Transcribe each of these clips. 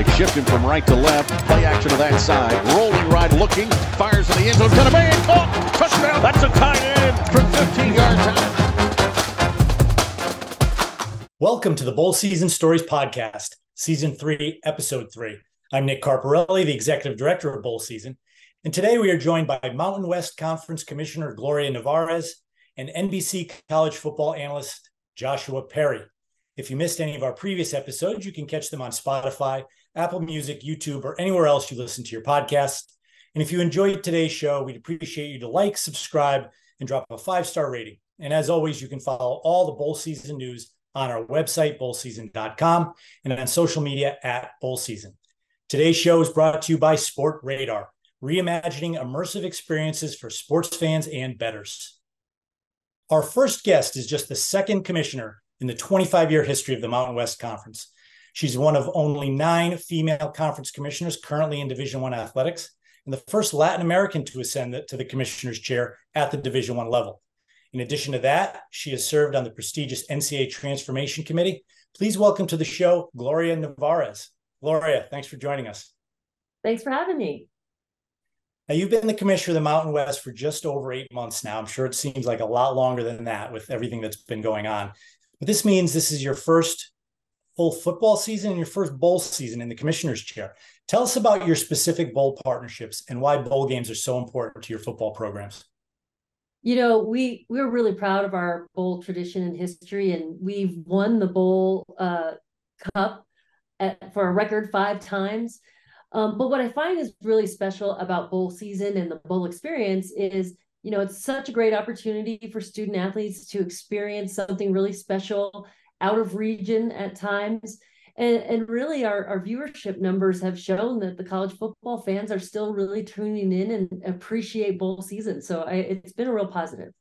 They shift him from right to left. Play action to that side. Rolling right, looking, fires in the end zone. Gonna be caught. Oh, touchdown. That's a tight end from 15 yards out. Welcome to the Bowl Season Stories Podcast, Season 3, Episode 3. I'm Nick Carparelli, the Executive Director of Bowl Season. And today we are joined by Mountain West Conference Commissioner Gloria Nevarez and NBC college football analyst Joshua Perry. If you missed any of our previous episodes, you can catch them on Spotify, Apple Music, YouTube, or anywhere else you listen to your podcast. And if you enjoyed today's show, we'd appreciate you to like, subscribe, and drop a five star rating. And as always, you can follow all the bowl season news on our website, bowlseason.com, and on social media at Bowl Season. Today's show is brought to you by Sportradar, reimagining immersive experiences for sports fans and bettors. Our first guest is just the second commissioner in the 25 year history of the Mountain West Conference. She's one of only nine female conference commissioners currently in Division One athletics, and the first Latin American to ascend to the commissioner's chair at the Division One level. In addition to that, she has served on the prestigious NCAA Transformation Committee. Please welcome to the show Gloria Nevarez. Gloria, thanks for joining us. Thanks for having me. Now, you've been the commissioner of the Mountain West for just over eight months now. I'm sure it seems like a lot longer than that with everything that's been going on. But this means this is your first full football season and your first bowl season in the commissioner's chair. Tell us about your specific bowl partnerships and why bowl games are so important to your football programs. You know, we we're really proud of our bowl tradition and history, and we've won the bowl uh, cup at, for a record five times. Um, but what I find is really special about bowl season and the bowl experience is you know, it's such a great opportunity for student athletes to experience something really special out of region at times. And, and really, our, our viewership numbers have shown that the college football fans are still really tuning in and appreciate bowl season. So I, it's been a real positive.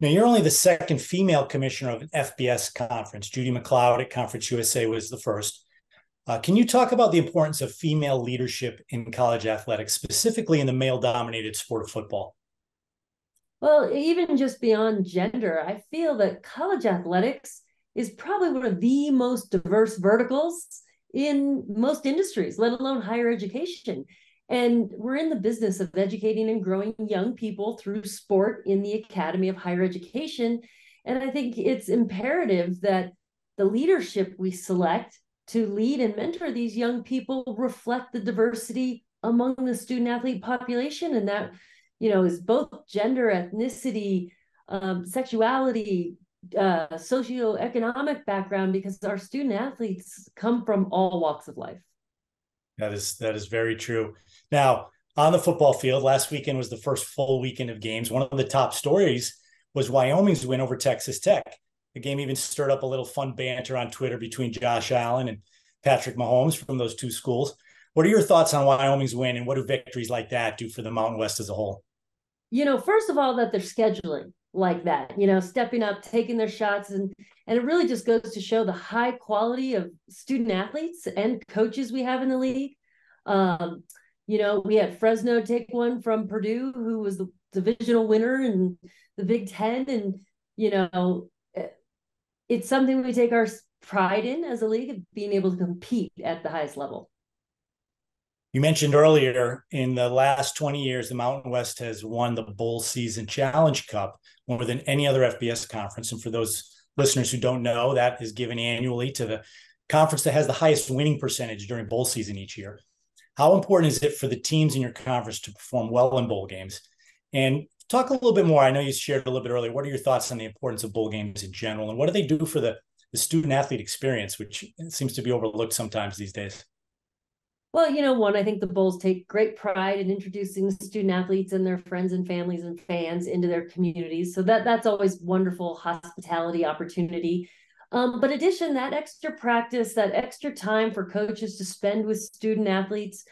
Now, you're only the second female commissioner of an FBS conference. Judy McLeod at Conference USA was the first. Uh, can you talk about the importance of female leadership in college athletics, specifically in the male dominated sport of football? Well, even just beyond gender, I feel that college athletics is probably one of the most diverse verticals in most industries, let alone higher education. And we're in the business of educating and growing young people through sport in the Academy of Higher Education. And I think it's imperative that the leadership we select to lead and mentor these young people reflect the diversity among the student athlete population and that you know is both gender ethnicity um, sexuality uh, socioeconomic background because our student athletes come from all walks of life that is that is very true now on the football field last weekend was the first full weekend of games one of the top stories was wyoming's win over texas tech the game even stirred up a little fun banter on Twitter between Josh Allen and Patrick Mahomes from those two schools. What are your thoughts on Wyoming's win and what do victories like that do for the Mountain West as a whole? You know, first of all, that they're scheduling like that, you know, stepping up, taking their shots. And, and it really just goes to show the high quality of student athletes and coaches we have in the league. Um, you know, we had Fresno take one from Purdue, who was the divisional winner in the Big Ten. And, you know, it's something we take our pride in as a league of being able to compete at the highest level. You mentioned earlier in the last 20 years, the Mountain West has won the Bowl Season Challenge Cup more than any other FBS conference. And for those listeners who don't know, that is given annually to the conference that has the highest winning percentage during bowl season each year. How important is it for the teams in your conference to perform well in bowl games? And talk a little bit more. I know you shared a little bit earlier. What are your thoughts on the importance of bowl games in general, and what do they do for the, the student athlete experience, which seems to be overlooked sometimes these days? Well, you know, one, I think the bowls take great pride in introducing student athletes and their friends and families and fans into their communities. So that that's always wonderful hospitality opportunity. Um, but addition, that extra practice, that extra time for coaches to spend with student athletes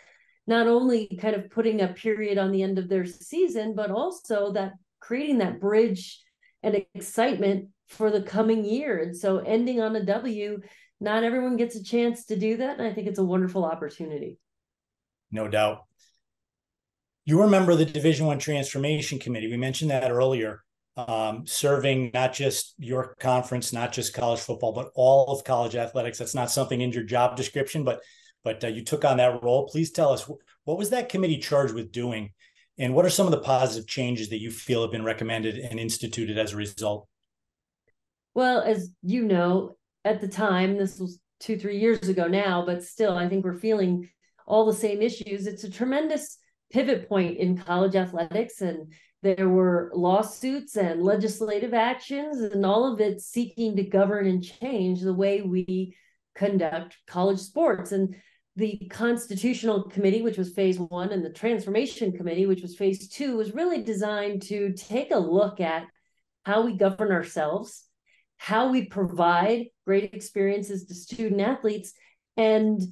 not only kind of putting a period on the end of their season, but also that creating that bridge and excitement for the coming year. And so ending on a W, not everyone gets a chance to do that. And I think it's a wonderful opportunity. No doubt. You were a member of the Division One Transformation Committee. We mentioned that earlier. um, serving not just your conference, not just college football, but all of college athletics. That's not something in your job description, but but uh, you took on that role. Please tell us what was that committee charged with doing, and what are some of the positive changes that you feel have been recommended and instituted as a result? Well, as you know, at the time, this was two, three years ago now, but still, I think we're feeling all the same issues. It's a tremendous pivot point in college athletics, and there were lawsuits and legislative actions, and all of it seeking to govern and change the way we conduct college sports. And the constitutional committee, which was phase one, and the transformation committee, which was phase two, was really designed to take a look at how we govern ourselves, how we provide great experiences to student athletes, and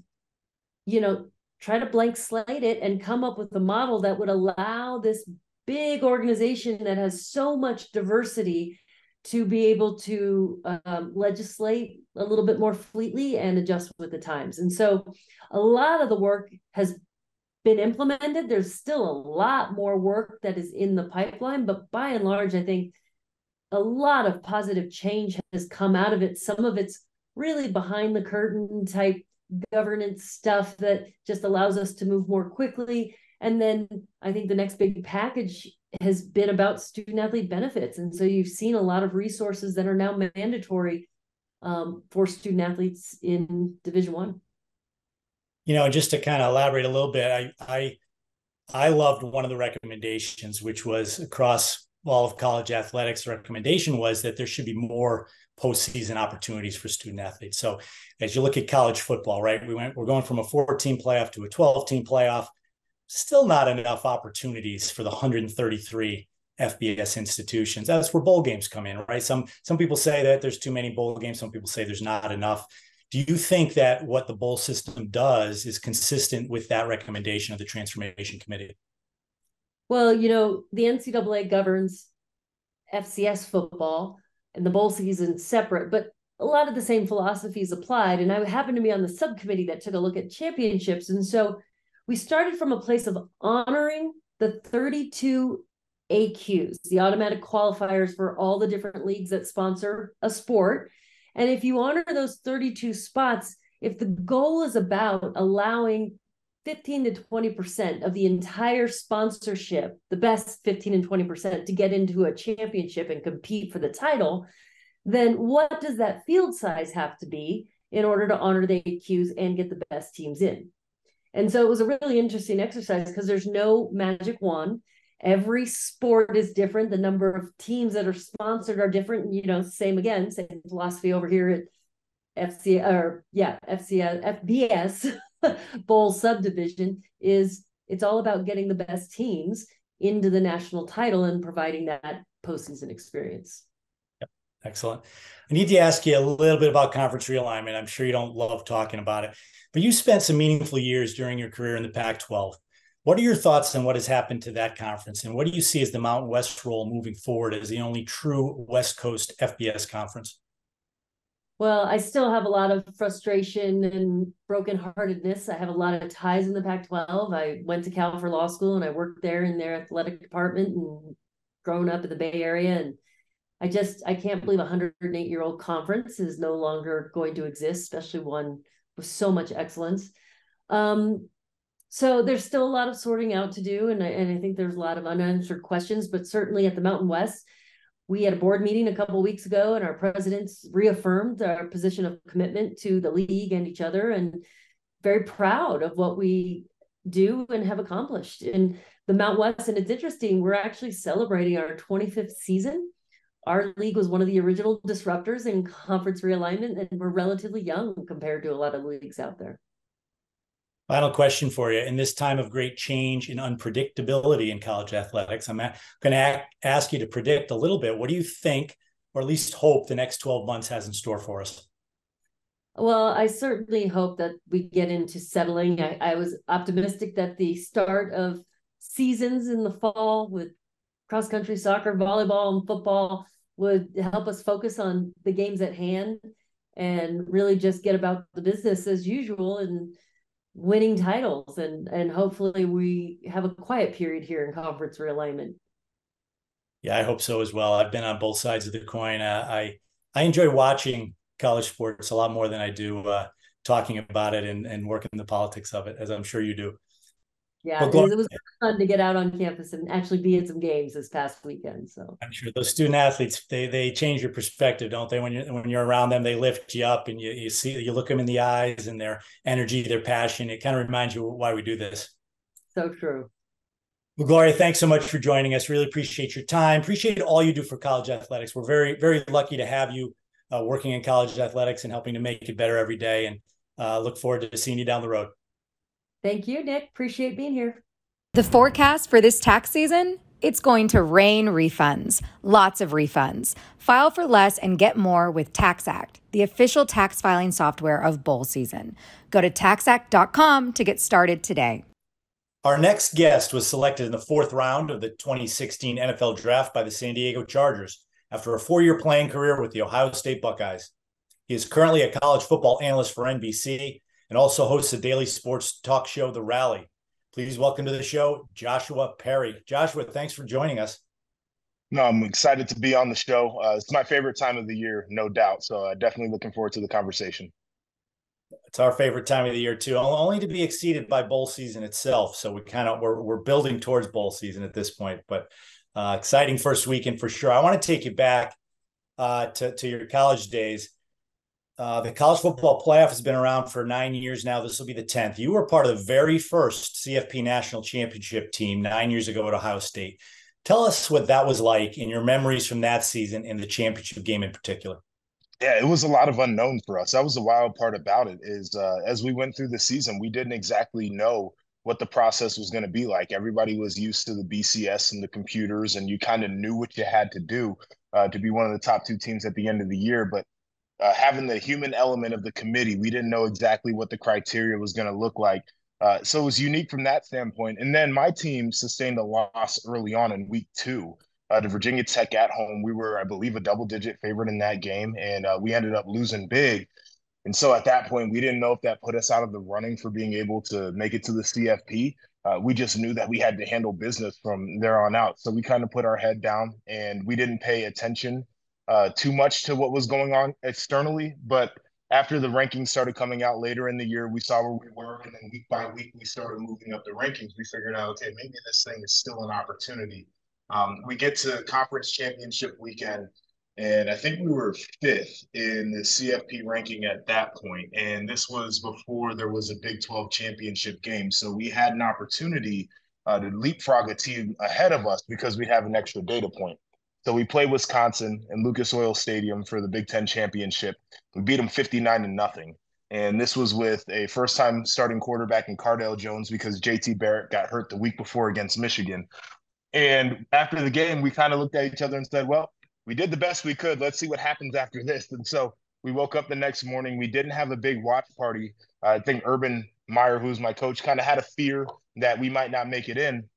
you know, try to blank slate it and come up with a model that would allow this big organization that has so much diversity to be able to um, legislate a little bit more fleetly and adjust with the times. And so a lot of the work has been implemented. There's still a lot more work that is in the pipeline, but by and large, I think a lot of positive change has come out of it. Some of it's really behind the curtain type governance stuff that just allows us to move more quickly. And then I think the next big package has been about student athlete benefits. And so you've seen a lot of resources that are now mandatory um, for student athletes in Division One. You know, just to kind of elaborate a little bit, I I I loved one of the recommendations, which was across all of college athletics. Recommendation was that there should be more postseason opportunities for student athletes. So as you look at college football, right, we went we're going from a 14 playoff to a 12 team playoff still not enough opportunities for the 133 FBS institutions. That's where bowl games come in, right? Some some people say that there's too many bowl games. Some people say there's not enough. Do you think that what the bowl system does is consistent with that recommendation of the Transformation Committee? Well, you know, the NCAA governs FCS football and the bowl season separate, but a lot of the same philosophies applied. And I happened to be on the subcommittee that took a look at championships. And so we started from a place of honoring the 32 AQs, the automatic qualifiers for all the different leagues that sponsor a sport. And if you honor those 32 spots, if the goal is about allowing 15 to 20% of the entire sponsorship, the best 15 and 20% to get into a championship and compete for the title, then what does that field size have to be in order to honor the AQs and get the best teams in? And so it was a really interesting exercise because there's no magic wand. Every sport is different. The number of teams that are sponsored are different. You know, same again, same philosophy over here at FC or yeah, FC FBS bowl subdivision is it's all about getting the best teams into the national title and providing that postseason experience. Yep. Excellent. I need to ask you a little bit about conference realignment. I'm sure you don't love talking about it. But you spent some meaningful years during your career in the Pac 12. What are your thoughts on what has happened to that conference? And what do you see as the Mountain West role moving forward as the only true West Coast FBS conference? Well, I still have a lot of frustration and brokenheartedness. I have a lot of ties in the Pac 12. I went to Cal for law school and I worked there in their athletic department and grown up in the Bay Area. And I just, I can't believe a 108 year old conference is no longer going to exist, especially one with so much excellence. Um, so there's still a lot of sorting out to do, and I, and I think there's a lot of unanswered questions. But certainly at the Mountain West, we had a board meeting a couple weeks ago, and our presidents reaffirmed our position of commitment to the league and each other, and very proud of what we do and have accomplished in the Mount West. And it's interesting, we're actually celebrating our 25th season our league was one of the original disruptors in conference realignment, and we're relatively young compared to a lot of leagues out there. Final question for you. In this time of great change and unpredictability in college athletics, I'm going to ask you to predict a little bit. What do you think, or at least hope, the next 12 months has in store for us? Well, I certainly hope that we get into settling. I, I was optimistic that the start of seasons in the fall with cross country soccer, volleyball, and football would help us focus on the games at hand and really just get about the business as usual and winning titles and and hopefully we have a quiet period here in conference realignment Yeah, I hope so as well. I've been on both sides of the coin. Uh, I I enjoy watching college sports a lot more than I do uh, talking about it and, and working the politics of it, as I'm sure you do. Yeah, it, it was fun to get out on campus and actually be at some games this past weekend. So I'm sure those student athletes they they change your perspective, don't they? When you when you're around them, they lift you up and you you see you look them in the eyes and their energy, their passion. It kind of reminds you why we do this. So true. Well, Gloria, thanks so much for joining us. Really appreciate your time. Appreciate all you do for college athletics. We're very very lucky to have you uh, working in college athletics and helping to make it better every day. And uh, look forward to seeing you down the road. Thank you, Nick. Appreciate being here. The forecast for this tax season? It's going to rain refunds, lots of refunds. File for less and get more with TaxAct, the official tax filing software of bowl season. Go to taxact.com to get started today. Our next guest was selected in the fourth round of the 2016 NFL Draft by the San Diego Chargers after a four year playing career with the Ohio State Buckeyes. He is currently a college football analyst for NBC and also hosts a daily sports talk show, The Rally. Please welcome to the show, Joshua Perry. Joshua, thanks for joining us. No, I'm excited to be on the show. Uh, it's my favorite time of the year, no doubt. So uh, definitely looking forward to the conversation. It's our favorite time of the year too, only to be exceeded by bowl season itself. So we kind of we're we're building towards bowl season at this point, but uh, exciting first weekend for sure. I want to take you back uh, to to your college days. Uh, the college football playoff has been around for nine years now. This will be the 10th. You were part of the very first CFP national championship team nine years ago at Ohio State. Tell us what that was like in your memories from that season and the championship game in particular. Yeah, it was a lot of unknown for us. That was the wild part about it is uh, as we went through the season, we didn't exactly know what the process was going to be like. Everybody was used to the BCS and the computers, and you kind of knew what you had to do uh, to be one of the top two teams at the end of the year. But uh, having the human element of the committee, we didn't know exactly what the criteria was going to look like. Uh, so it was unique from that standpoint. And then my team sustained a loss early on in week two uh, to Virginia Tech at home. We were, I believe, a double digit favorite in that game, and uh, we ended up losing big. And so at that point, we didn't know if that put us out of the running for being able to make it to the CFP. Uh, we just knew that we had to handle business from there on out. So we kind of put our head down and we didn't pay attention uh, too much to what was going on externally. But after the rankings started coming out later in the year, we saw where we were, and then week by week we started moving up the rankings. We figured out, okay, maybe this thing is still an opportunity. Um, we get to conference championship weekend, and I think we were fifth in the CFP ranking at that point. And this was before there was a Big 12 championship game, so we had an opportunity uh, to leapfrog a team ahead of us because we have an extra data point. So we play Wisconsin in Lucas Oil Stadium for the Big Ten championship. We beat them 59 to nothing. And this was with a first time starting quarterback in Cardale Jones because JT Barrett got hurt the week before against Michigan. And after the game, we kind of looked at each other and said, well, we did the best we could. Let's see what happens after this. And so we woke up the next morning. We didn't have a big watch party. I think Urban Meyer, who's my coach, kind of had a fear that we might not make it in.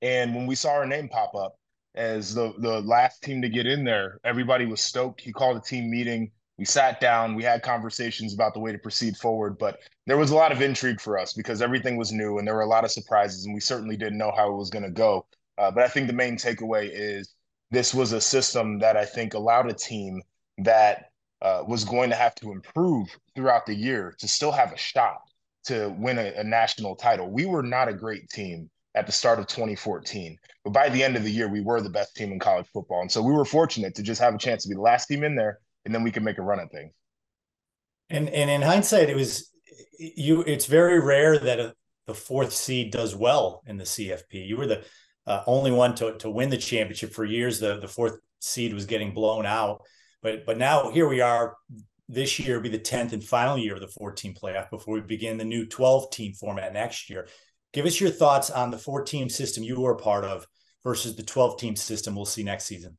And when we saw our name pop up, as the the last team to get in there. Everybody was stoked. He called a team meeting. We sat down. We had conversations about the way to proceed forward. But there was a lot of intrigue for us because everything was new and there were a lot of surprises, and we certainly didn't know how it was going to go. Uh, but I think the main takeaway is this was a system that I think allowed a team that uh, was going to have to improve throughout the year to still have a shot to win a, a national title. We were not a great team at the start of 2014. But by the end of the year, we were the best team in college football. And so we were fortunate to just have a chance to be the last team in there, and then we could make a run at things. And and in hindsight, it was you. It's very rare that a, the fourth seed does well in the CFP. You were the uh, only one to to win the championship for years. The the fourth seed was getting blown out, but but now here we are. This year be the tenth and final year of the 14 playoff before we begin the new 12 team format next year. Give us your thoughts on the four team system you were part of versus the 12 team system we'll see next season.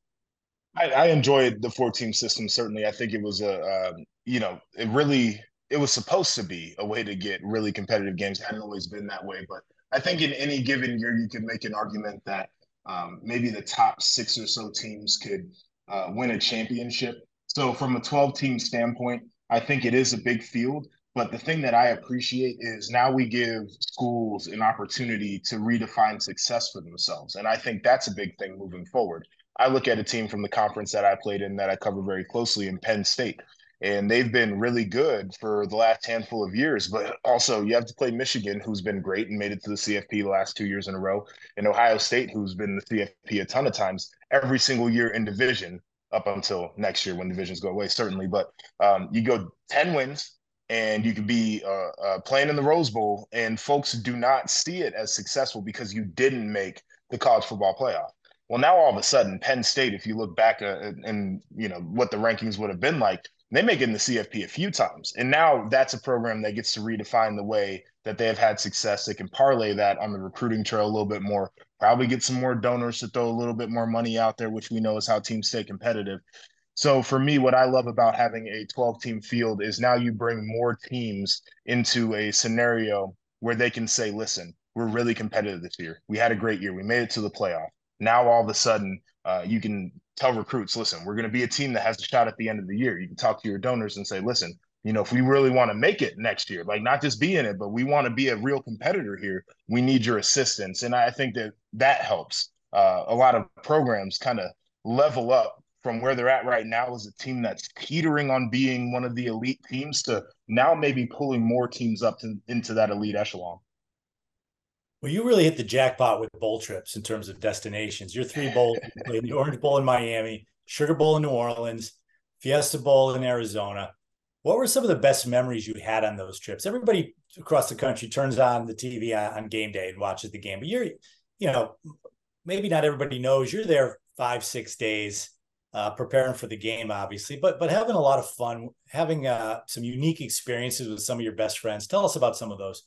I, I enjoyed the four team system. Certainly, I think it was a, uh, you know, it really, it was supposed to be a way to get really competitive games. It hadn't always been that way, but I think in any given year, you could make an argument that um, maybe the top six or so teams could uh, win a championship. So, from a 12 team standpoint, I think it is a big field. But the thing that I appreciate is now we give schools an opportunity to redefine success for themselves. And I think that's a big thing moving forward. I look at a team from the conference that I played in that I cover very closely in Penn State and they've been really good for the last handful of years. But also, you have to play Michigan, who's been great and made it to the CFP the last two years in a row, and Ohio State, who's been the CFP a ton of times every single year in division up until next year when divisions go away, certainly. But um, you go 10 wins. And you could be uh, uh, playing in the Rose Bowl, and folks do not see it as successful because you didn't make the college football playoff. Well, now all of a sudden, Penn State, if you look back uh, and you know what the rankings would have been like, they make it in the CFP a few times. And now that's a program that gets to redefine the way that they have had success. They can parlay that on the recruiting trail a little bit more, probably get some more donors to throw a little bit more money out there, which we know is how teams stay competitive. So for me, what I love about having a 12 team field is now you bring more teams into a scenario where they can say, listen, we're really competitive this year. We had a great year. We made it to the playoff. Now all of a sudden, uh, you can tell recruits, listen, we're going to be a team that has a shot at the end of the year. You can talk to your donors and say, listen, you know, if we really want to make it next year, like not just be in it, but we want to be a real competitor here, we need your assistance. And I think that that helps uh, a lot of programs kind of level up from where they're at right now as a team that's teetering on being one of the elite teams to now maybe pulling more teams up to, into that elite echelon. Well, you really hit the jackpot with bowl trips in terms of destinations. Your three bowls, the Orange Bowl in Miami, Sugar Bowl in New Orleans, Fiesta Bowl in Arizona. What were some of the best memories you had on those trips? Everybody across the country turns on the TV on, game day and watches the game, but you're, you know, maybe not everybody knows you're there five, six days uh, preparing for the game, obviously, but but having a lot of fun, having uh, some unique experiences with some of your best friends. Tell us about some of those.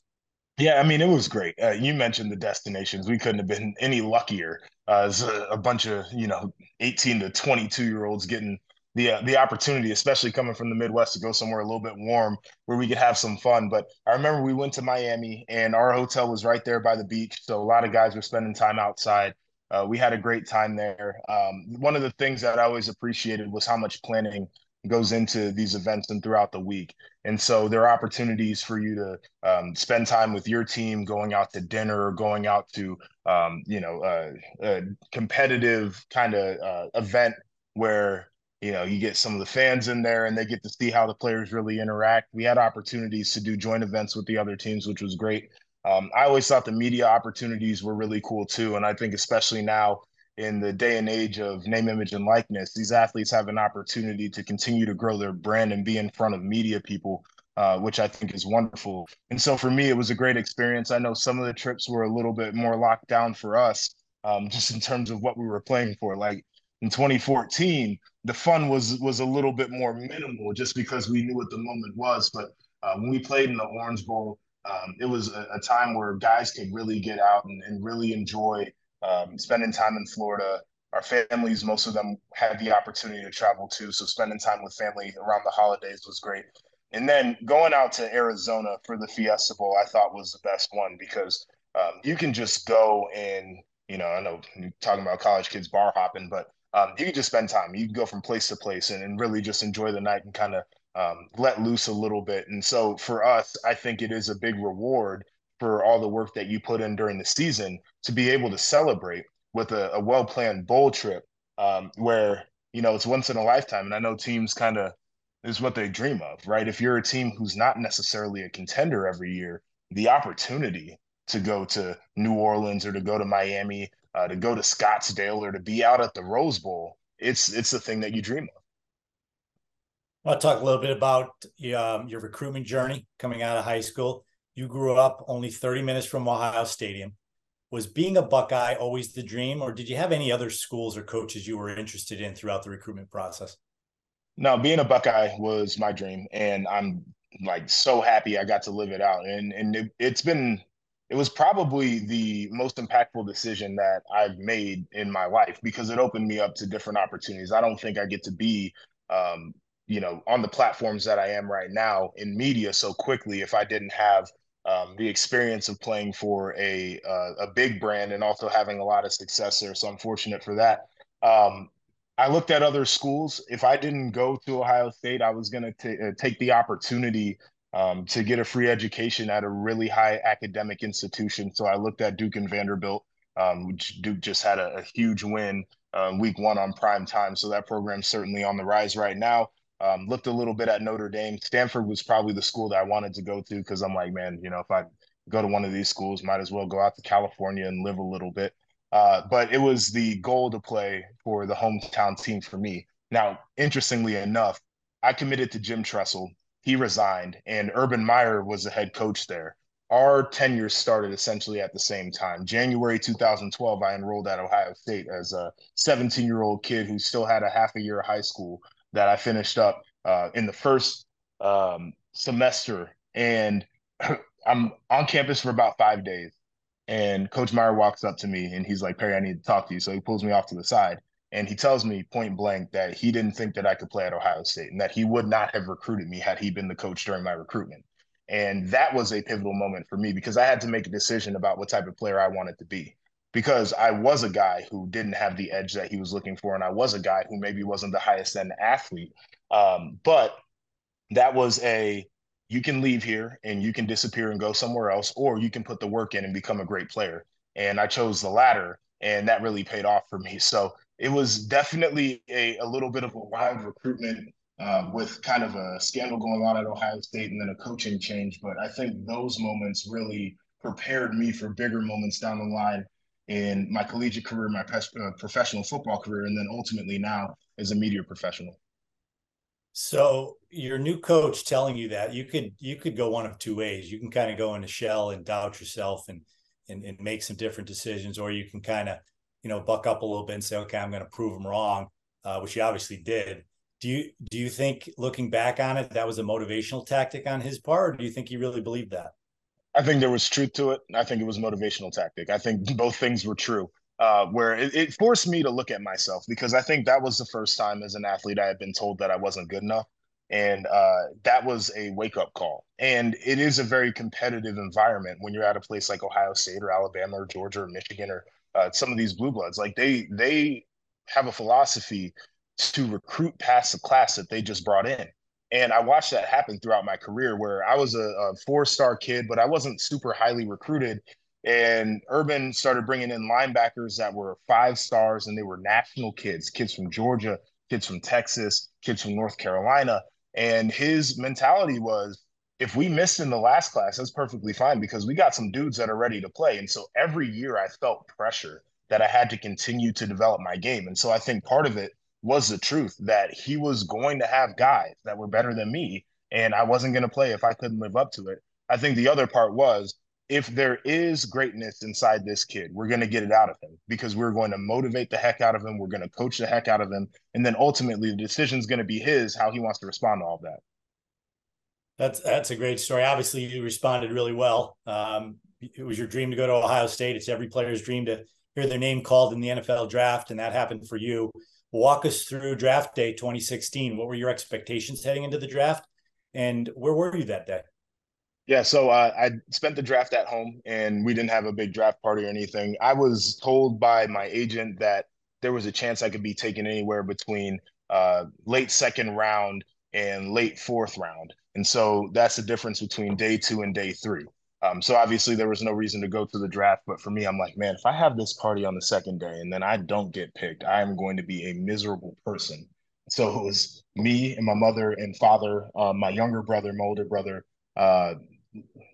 Yeah, I mean, it was great. Uh, you mentioned the destinations. We couldn't have been any luckier. Uh, as a, a, bunch of you know, eighteen to twenty-two year olds getting the uh, the opportunity, especially coming from the Midwest, to go somewhere a little bit warm where we could have some fun. But I remember we went to Miami, and our hotel was right there by the beach, so a lot of guys were spending time outside. Uh, we had a great time there. Um, one of the things that I always appreciated was how much planning goes into these events and throughout the week. And so there are opportunities for you to um, spend time with your team, going out to dinner, or going out to um, you know uh, a competitive kind of uh, event where you know you get some of the fans in there and they get to see how the players really interact. We had opportunities to do joint events with the other teams, which was great. Um, I always thought the media opportunities were really cool too, and I think especially now in the day and age of name, image, and likeness, these athletes have an opportunity to continue to grow their brand and be in front of media people, uh, which I think is wonderful. And so for me, it was a great experience. I know some of the trips were a little bit more locked down for us, um, just in terms of what we were playing for. Like in 2014, the fun was was a little bit more minimal, just because we knew what the moment was. But uh, when we played in the Orange Bowl, um, it was a, a, time where guys could really get out and, and really enjoy um, spending time in Florida. Our families, most of them had the opportunity to travel too. So spending time with family around the holidays was great. And then going out to Arizona for the Fiesta Bowl, I thought was the best one because um, you can just go and, you know, I know you're talking about college kids bar hopping, but um, you can just spend time. You can go from place to place and, and really just enjoy the night and kind of um, let loose a little bit. And so for us, I think it is a big reward for all the work that you put in during the season to be able to celebrate with a, a well planned bowl trip um, where you know it's once in a lifetime. And i know teams kind of is what they dream of right? If you're a team who's not necessarily a contender every year the opportunity to go to new orleans or to go to miami uh, to go to scottsdale or to be out at the rose bowl it's it's the thing that you dream of I want to talk a little bit about um, your recruitment journey coming out of high school. You grew up only 30 minutes from Ohio Stadium. Was being a Buckeye always the dream, or did you have any other schools or coaches you were interested in throughout the recruitment process? No, being a Buckeye was my dream, and I'm like so happy I got to live it out. And and it, it's been it was probably the most impactful decision that I've made in my life because it opened me up to different opportunities. I don't think I get to be um, you know on the platforms that I am right now in media so quickly if I didn't have um, the experience of playing for a uh, a big brand and also having a lot of success there. So I'm fortunate for that. Um, I looked at other schools. If I didn't go to Ohio State, I was going to uh, take the opportunity um, to get a free education at a really high academic institution. So I looked at Duke and Vanderbilt, um, which Duke just had a, a huge win uh, week one on prime time. So that program's certainly on the rise right now. Um, looked a little bit at Notre Dame. Stanford was probably the school that I wanted to go to because I'm like, man, you know, if I go to one of these schools, might as well go out to California and live a little bit. Uh, but it was the goal to play for the hometown team for me. Now, interestingly enough, I committed to Jim Tressel. He resigned, and Urban Meyer was the head coach there. Our tenure started essentially at the same time. January 2012, I enrolled at Ohio State as a 17 year old kid who still had a half a year of high school that I finished up uh, in the first um, semester. And I'm on campus for about five days. And Coach Meyer walks up to me and he's like, Perry, I need to talk to you. So he pulls me off to the side and he tells me point blank that he didn't think that I could play at Ohio State and that he would not have recruited me had he been the coach during my recruitment. And that was a pivotal moment for me because I had to make a decision about what type of player I wanted to be. Because I was a guy who didn't have the edge that he was looking for, and I was a guy who maybe wasn't the highest end athlete. Um, but that was a you can leave here and you can disappear and go somewhere else, or you can put the work in and become a great player. And I chose the latter, and that really paid off for me. So it was definitely a, a little bit of a wild recruitment uh, with kind of a scandal going on at Ohio State and then a coaching change. But I think those moments really prepared me for bigger moments down the line in my collegiate career, my uh, professional football career, and then ultimately now as a media professional. So your new coach telling you that you could you could go one of two ways. You can kind of go in a shell and doubt yourself and and, and make some different decisions, or you can kind of you know buck up a little bit and say, okay, I'm going to prove them wrong, uh, which you obviously did. Do you do you think looking back on it that was a motivational tactic on his part, or do you think he really believed that? I think there was truth to it. I think it was motivational tactic. I think both things were true uh, where it, it, forced me to look at myself because I think that was the first time as an athlete I had been told that I wasn't good enough. And uh, that was a wake up call. And it is a very competitive environment when you're at a place like Ohio State or Alabama or Georgia or Michigan or uh, some of these blue bloods. Like they they have a philosophy to recruit past the class that they just brought in. And I watched that happen throughout my career where I was a, a four star kid, but I wasn't super highly recruited. And Urban started bringing in linebackers that were five stars and they were national kids, kids from Georgia, kids from Texas, kids from North Carolina. And his mentality was if we missed in the last class, that's perfectly fine because we got some dudes that are ready to play. And so every year I felt pressure that I had to continue to develop my game. And so I think part of it was the truth that he was going to have guys that were better than me and I wasn't going to play if I couldn't live up to it. I think the other part was if there is greatness inside this kid, we're going to get it out of him because we're going to motivate the heck out of him. We're going to coach the heck out of him. And then ultimately, the decision is going to be his how he wants to respond to all that. That's that's a great story. Obviously, you responded really well. Um, it was your dream to go to Ohio State. It's every player's dream to hear their name called in the NFL draft, and that happened for you. Walk us through draft day 2016. What were your expectations heading into the draft, and where were you that day? Yeah, so uh, I spent the draft at home, and we didn't have a big draft party or anything. I was told by my agent that there was a chance I could be taken anywhere between uh, late second round and late fourth round, and so that's the difference between day two and day three. Um, so obviously there was no reason to go to the draft, but for me, I'm like, man, if I have this party on the second day and then I don't get picked, I am going to be a miserable person. So it was me and my mother and father, uh, my younger brother, my older brother, uh,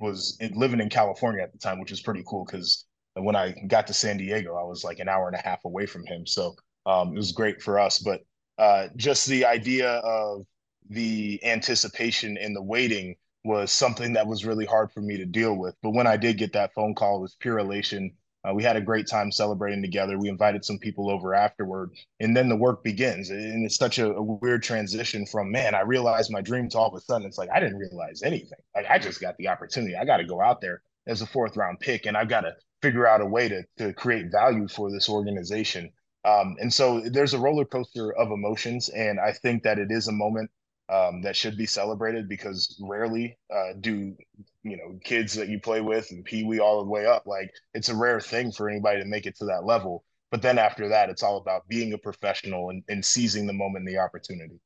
was living in California at the time, which was pretty cool because when I got to San Diego, I was like an hour and a half away from him. So um, it was great for us. But uh, just the idea of the anticipation and the waiting was something that was really hard for me to deal with. But when I did get that phone call, it was pure elation. Uh, we had a great time celebrating together. We invited some people over afterward, and then the work begins. And it's such a, a, weird transition from man, I realized my dream to all of a sudden it's like I didn't realize anything. Like I just got the opportunity. I got to go out there as a fourth round pick, and I've got to figure out a way to to create value for this organization. Um, and so there's a roller coaster of emotions, and I think that it is a moment um, that should be celebrated because rarely uh, do you know kids that you play with and pee wee all the way up like it's a rare thing for anybody to make it to that level. But then after that it's all about being a professional and, and seizing the moment and the opportunity.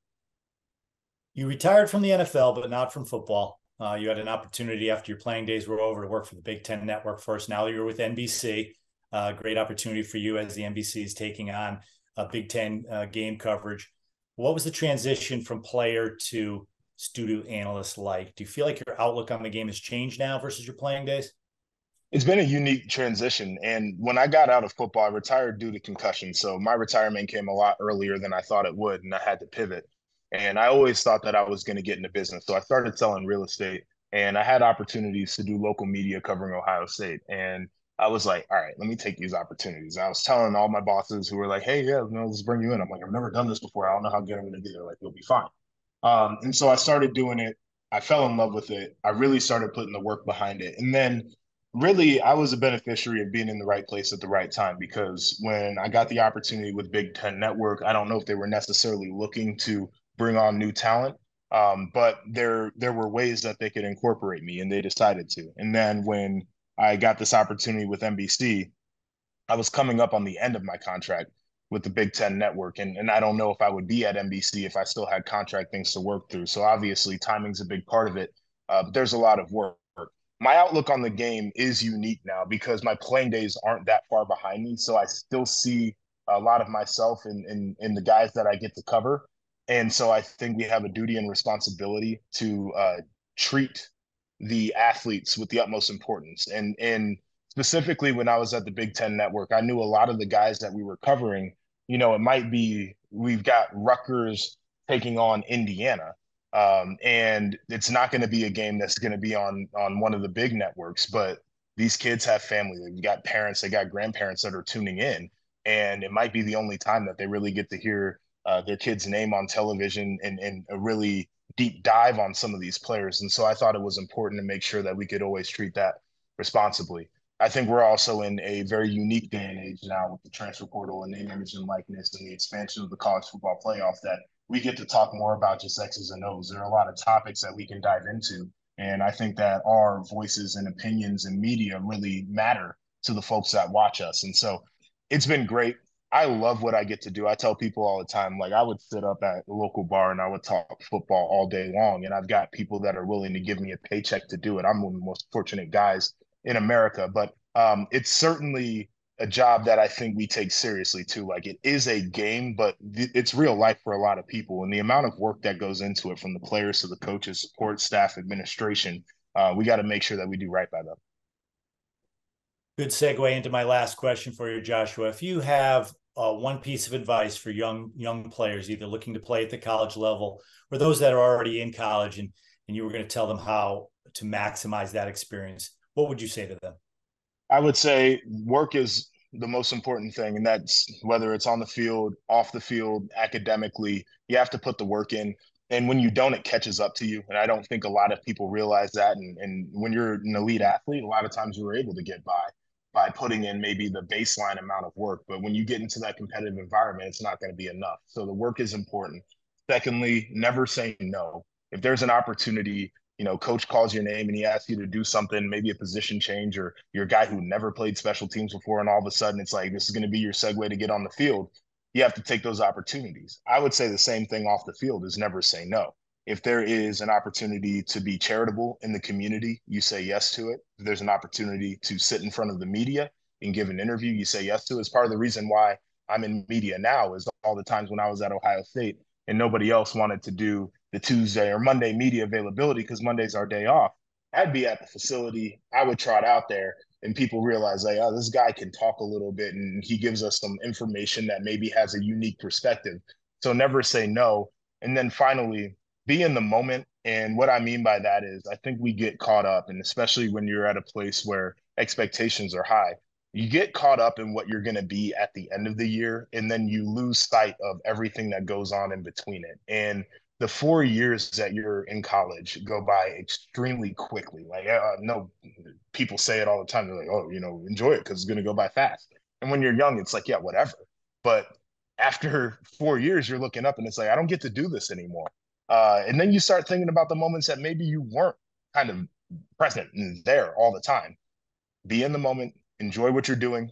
You retired from the nfl but not from football. Uh, you had an opportunity after your playing days were over to work for the big ten network first. Now you're with nbc uh, great opportunity for you as the nbc is taking on a Big Ten uh, game coverage. What was the transition from player to studio analyst like? Do you feel like your outlook on the game has changed now versus your playing days? It's been a unique transition. And when I got out of football, I retired due to concussion. So my retirement came a lot earlier than I thought it would, and I had to pivot. And I always thought that I was going to get into business. So I started selling real estate and I had opportunities to do local media covering Ohio State. And I was like, all right, let me take these opportunities. I was telling all my bosses who were like, hey, yeah, no, let's bring you in. I'm like, I've never done this before. I don't know how good I'm going to do. They're like, you'll be fine. Um, and so I started doing it. I fell in love with it. I really started putting the work behind it. And then really, I was a beneficiary of being in the right place at the right time because when I got the opportunity with Big Ten Network, I don't know if they were necessarily looking to bring on new talent, um, but there there were ways that they could incorporate me, and they decided to. And then when I got this opportunity with NBC, I was coming up on the end of my contract with the Big Ten Network, and and I don't know if I would be at NBC if I still had contract things to work through. So obviously, timing's a big part of it. Uh, there's a lot of work. My outlook on the game is unique now because my playing days aren't that far behind me. So I still see a lot of myself in in, in the guys that I get to cover. And so I think we have a duty and responsibility to uh, treat the athletes with the utmost importance. And and specifically when I was at the Big Ten Network, I knew a lot of the guys that we were covering. You know, it might be we've got Rutgers taking on Indiana, um, and it's not going to be a game that's going to be on on one of the big networks. But these kids have family. They've got parents. They got grandparents that are tuning in, and it might be the only time that they really get to hear uh, their kid's name on television and, and a really deep dive on some of these players. And so I thought it was important to make sure that we could always treat that responsibly. I think we're also in a very unique day and age now with the transfer portal and name, image, and likeness and the expansion of the college football playoff that we get to talk more about just X's and O's. There are a lot of topics that we can dive into. And I think that our voices and opinions and media really matter to the folks that watch us. And so it's been great. I love what I get to do. I tell people all the time, like I would sit up at a local bar and I would talk football all day long. And I've got people that are willing to give me a paycheck to do it. I'm one of the most fortunate guys in America, but um, it's certainly a job that I think we take seriously too. Like it is a game, but th- it's real life for a lot of people. And the amount of work that goes into it from the players to the coaches, support staff, administration, uh, we got to make sure that we do right by them. Good segue into my last question for you, Joshua. If you have uh, one piece of advice for young young players, either looking to play at the college level or those that are already in college, and and you were going to tell them how to maximize that experience, what would you say to them? I would say work is the most important thing, and that's whether it's on the field, off the field, academically. You have to put the work in, and when you don't, it catches up to you. And I don't think a lot of people realize that. And and when you're an elite athlete, a lot of times you're able to get by by putting in maybe the baseline amount of work. But when you get into that competitive environment, it's not going to be enough. So the work is important. Secondly, never say no. If there's an opportunity, you know, coach calls your name and he asks you to do something, maybe a position change, or you're a guy who never played special teams before, and all of a sudden it's like this is going to be your segue to get on the field. You have to take those opportunities. I would say the same thing off the field is never say no if there is an opportunity to be charitable in the community, you say yes to it. If there's an opportunity to sit in front of the media and give an interview, you say yes to it. It's part of the reason why I'm in media now is all the times when I was at Ohio State and nobody else wanted to do the Tuesday or Monday media availability because Monday's our day off. I'd be at the facility, I would trot out there and people realize like, oh, this guy can talk a little bit and he gives us some information that maybe has a unique perspective. So never say no. And then finally, be in the moment. And what I mean by that is, I think we get caught up, and especially when you're at a place where expectations are high, you get caught up in what you're going to be at the end of the year, and then you lose sight of everything that goes on in between it. And the four years that you're in college go by extremely quickly. Like, uh, no, people say it all the time. They're like, oh, you know, enjoy it because it's going to go by fast. And when you're young, it's like, yeah, whatever. But after four years, you're looking up and it's like, I don't get to do this anymore. Uh, and then you start thinking about the moments that maybe you weren't kind of present and there all the time. Be in the moment, enjoy what you're doing,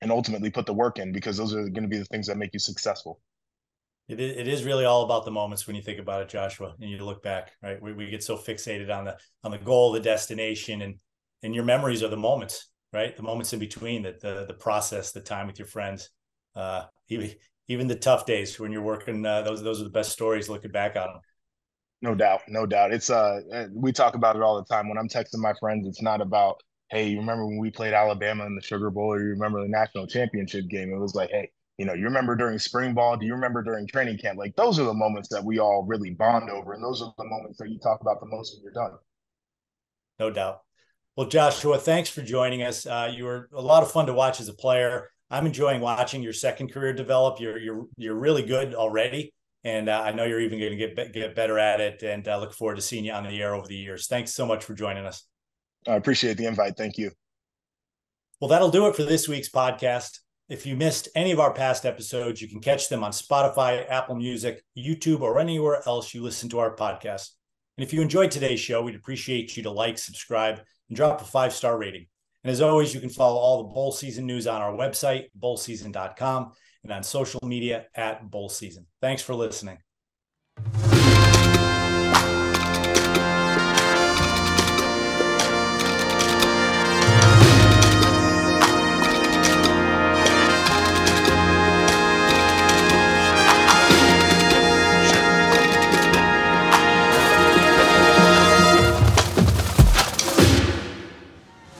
and ultimately put the work in because those are going to be the things that make you successful. It is, really all about the moments when you think about it, Joshua, and you look back, right? We, we get so fixated on the on the goal, the destination, and and your memories are the moments, right? The moments in between, that the the process, the time with your friends. Uh, even even the tough days when you're working. Uh, those those are the best stories looking back on them. No doubt, no doubt. It's uh, we talk about it all the time. When I'm texting my friends, it's not about hey, you remember when we played Alabama in the Sugar Bowl, or you remember the national championship game? It was like, hey, you know, you remember during spring ball? Do you remember during training camp? Like those are the moments that we all really bond over, and those are the moments that you talk about the most when you're done. No doubt. Well, Joshua, thanks for joining us. Uh, you were a lot of fun to watch as a player. I'm enjoying watching your second career develop. You're you're you're really good already, and uh, I know you're even going to get get better at it. And I uh, look forward to seeing you on the air over the years. Thanks so much for joining us. I appreciate the invite. Thank you. Well, that'll do it for this week's podcast. If you missed any of our past episodes, you can catch them on Spotify, Apple Music, YouTube, or anywhere else you listen to our podcast. And if you enjoyed today's show, we'd appreciate you to like, subscribe, and drop a five star rating. And as always, you can follow all the bowl season news on our website, bowlseason.com, and on social media at bowl season. Thanks for listening.